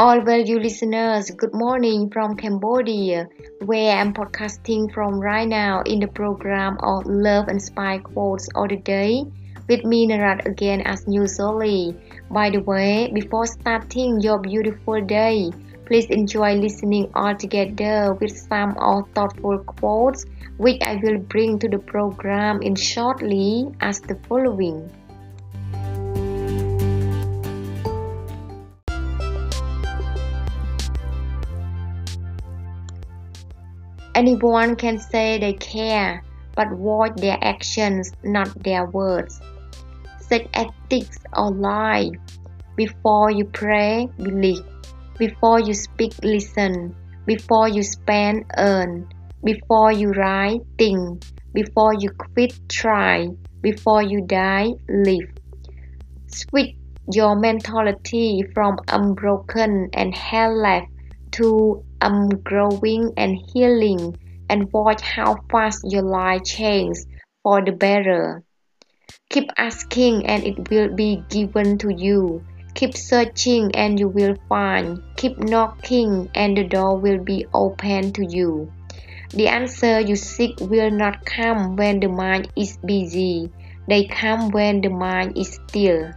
All value listeners, good morning from Cambodia, where I'm podcasting from right now in the program of Love and Spy Quotes of the Day. With me, Narat, again as usually. By the way, before starting your beautiful day, please enjoy listening all together with some of thoughtful quotes which I will bring to the program in shortly as the following. Anyone can say they care, but watch their actions, not their words. Such ethics or lie. Before you pray, believe. Before you speak, listen. Before you spend, earn. Before you write, think. Before you quit, try. Before you die, live. Switch your mentality from unbroken and hell life to um growing and healing and watch how fast your life changes for the better. Keep asking and it will be given to you. Keep searching and you will find. Keep knocking and the door will be open to you. The answer you seek will not come when the mind is busy. They come when the mind is still.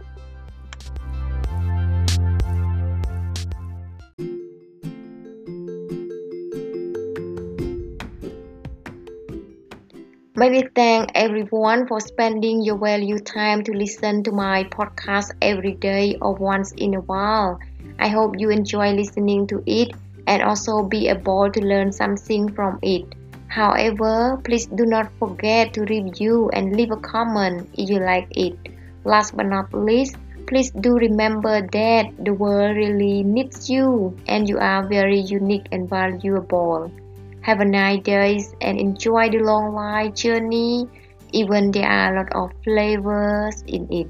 Many thanks everyone for spending your valuable time to listen to my podcast every day or once in a while. I hope you enjoy listening to it and also be able to learn something from it. However, please do not forget to review and leave a comment if you like it. Last but not least, please do remember that the world really needs you and you are very unique and valuable. Have a nice day and enjoy the long life journey, even there are a lot of flavors in it.